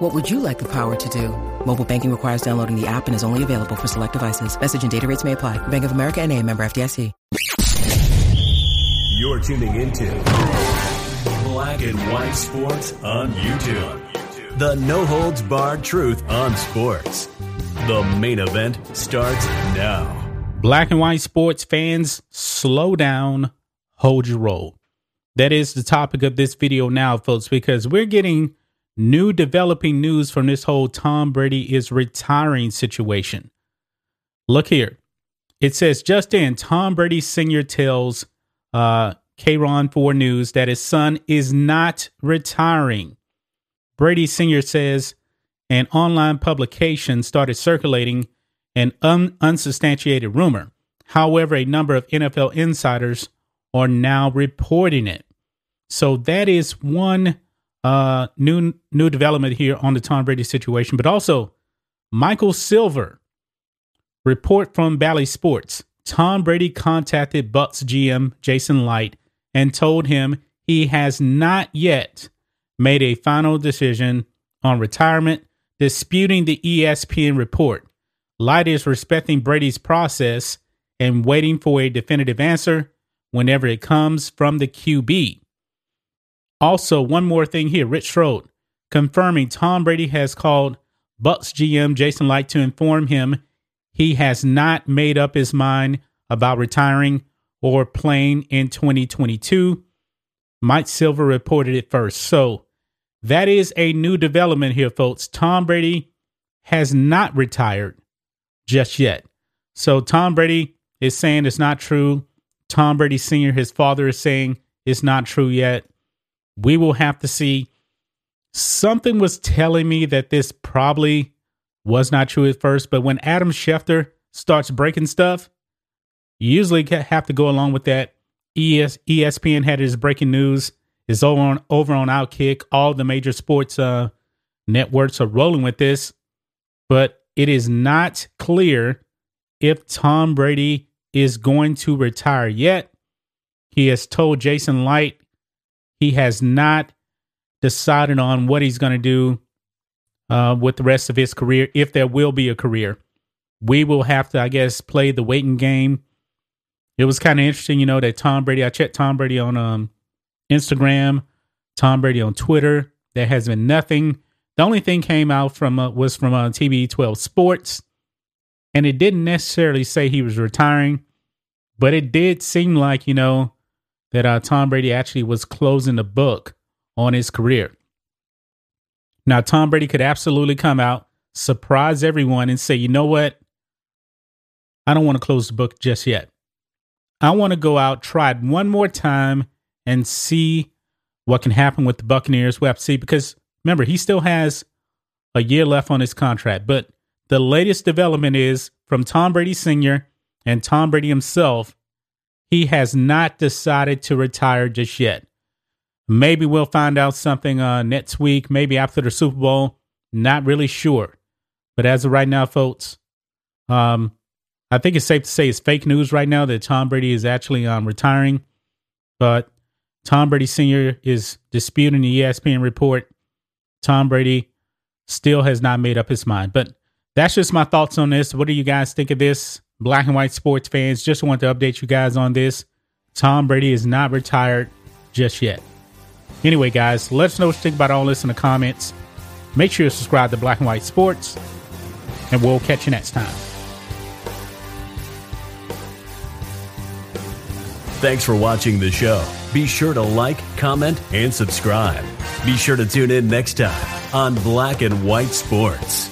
What would you like the power to do? Mobile banking requires downloading the app and is only available for select devices. Message and data rates may apply. Bank of America and a member FDIC. You're tuning into Black and White Sports on YouTube. The no holds barred truth on sports. The main event starts now. Black and white sports fans, slow down, hold your roll. That is the topic of this video now, folks, because we're getting new developing news from this whole Tom Brady is retiring situation. Look here. It says just in, Tom Brady Sr. tells uh, KRON 4 News that his son is not retiring. Brady Sr. says an online publication started circulating an un- unsubstantiated rumor. However, a number of NFL insiders are now reporting it. So that is one uh, new new development here on the Tom Brady situation, but also Michael Silver report from Bally Sports. Tom Brady contacted Bucs GM Jason Licht and told him he has not yet made a final decision on retirement, disputing the ESPN report. Licht is respecting Brady's process and waiting for a definitive answer whenever it comes from the QB. Also, one more thing here Rick Stroud confirming Tom Brady has called Bucs GM Jason Licht to inform him he has not made up his mind about retiring or playing in 2022. Mike Silver reported it first. So that is a new development here, folks. Tom Brady has not retired just yet. So Tom Brady is saying it's not true. Tom Brady Sr., his father, is saying it's not true yet. We will have to see. Something was telling me that this probably was not true at first, but when Adam Schefter starts breaking stuff, you usually have to go along with that. ES, ESPN had his breaking news. Is over on over on Outkick. All the major sports uh, networks are rolling with this, but it is not clear if Tom Brady is going to retire yet. He has told Jason Licht he has not decided on what he's going to do uh, with the rest of his career, if there will be a career. We will have to, I guess, play the waiting game. It was kind of interesting, you know, that Tom Brady, I checked Tom Brady on um, Instagram, Tom Brady on Twitter. There has been nothing. The only thing came out from uh, was from uh, TB12 Sports, and it didn't necessarily say he was retiring, but it did seem like you know that uh, Tom Brady actually was closing the book on his career. Now, Tom Brady could absolutely come out, surprise everyone, and say, you know what? I don't want to close the book just yet. I want to go out, try it one more time, and see what can happen with the Buccaneers. We have to see because remember, he still has a year left on his contract. But the latest development is from Tom Brady Sr. and Tom Brady himself, he has not decided to retire just yet. Maybe we'll find out something uh, next week, maybe after the Super Bowl. Not really sure. But as of right now, folks, um, I think it's safe to say it's fake news right now that Tom Brady is actually um, retiring. But Tom Brady Sr. is disputing the ESPN report. Tom Brady still has not made up his mind. But that's just my thoughts on this. What do you guys think of this? Black and white sports fans, just want to update you guys on this. Tom Brady is not retired just yet. Anyway, guys, let us know what you think about all this in the comments. Make sure you subscribe to Black and White Sports, and we'll catch you next time. Thanks for watching the show. Be sure to like, comment, and subscribe. Be sure to tune in next time on Black and White Sports.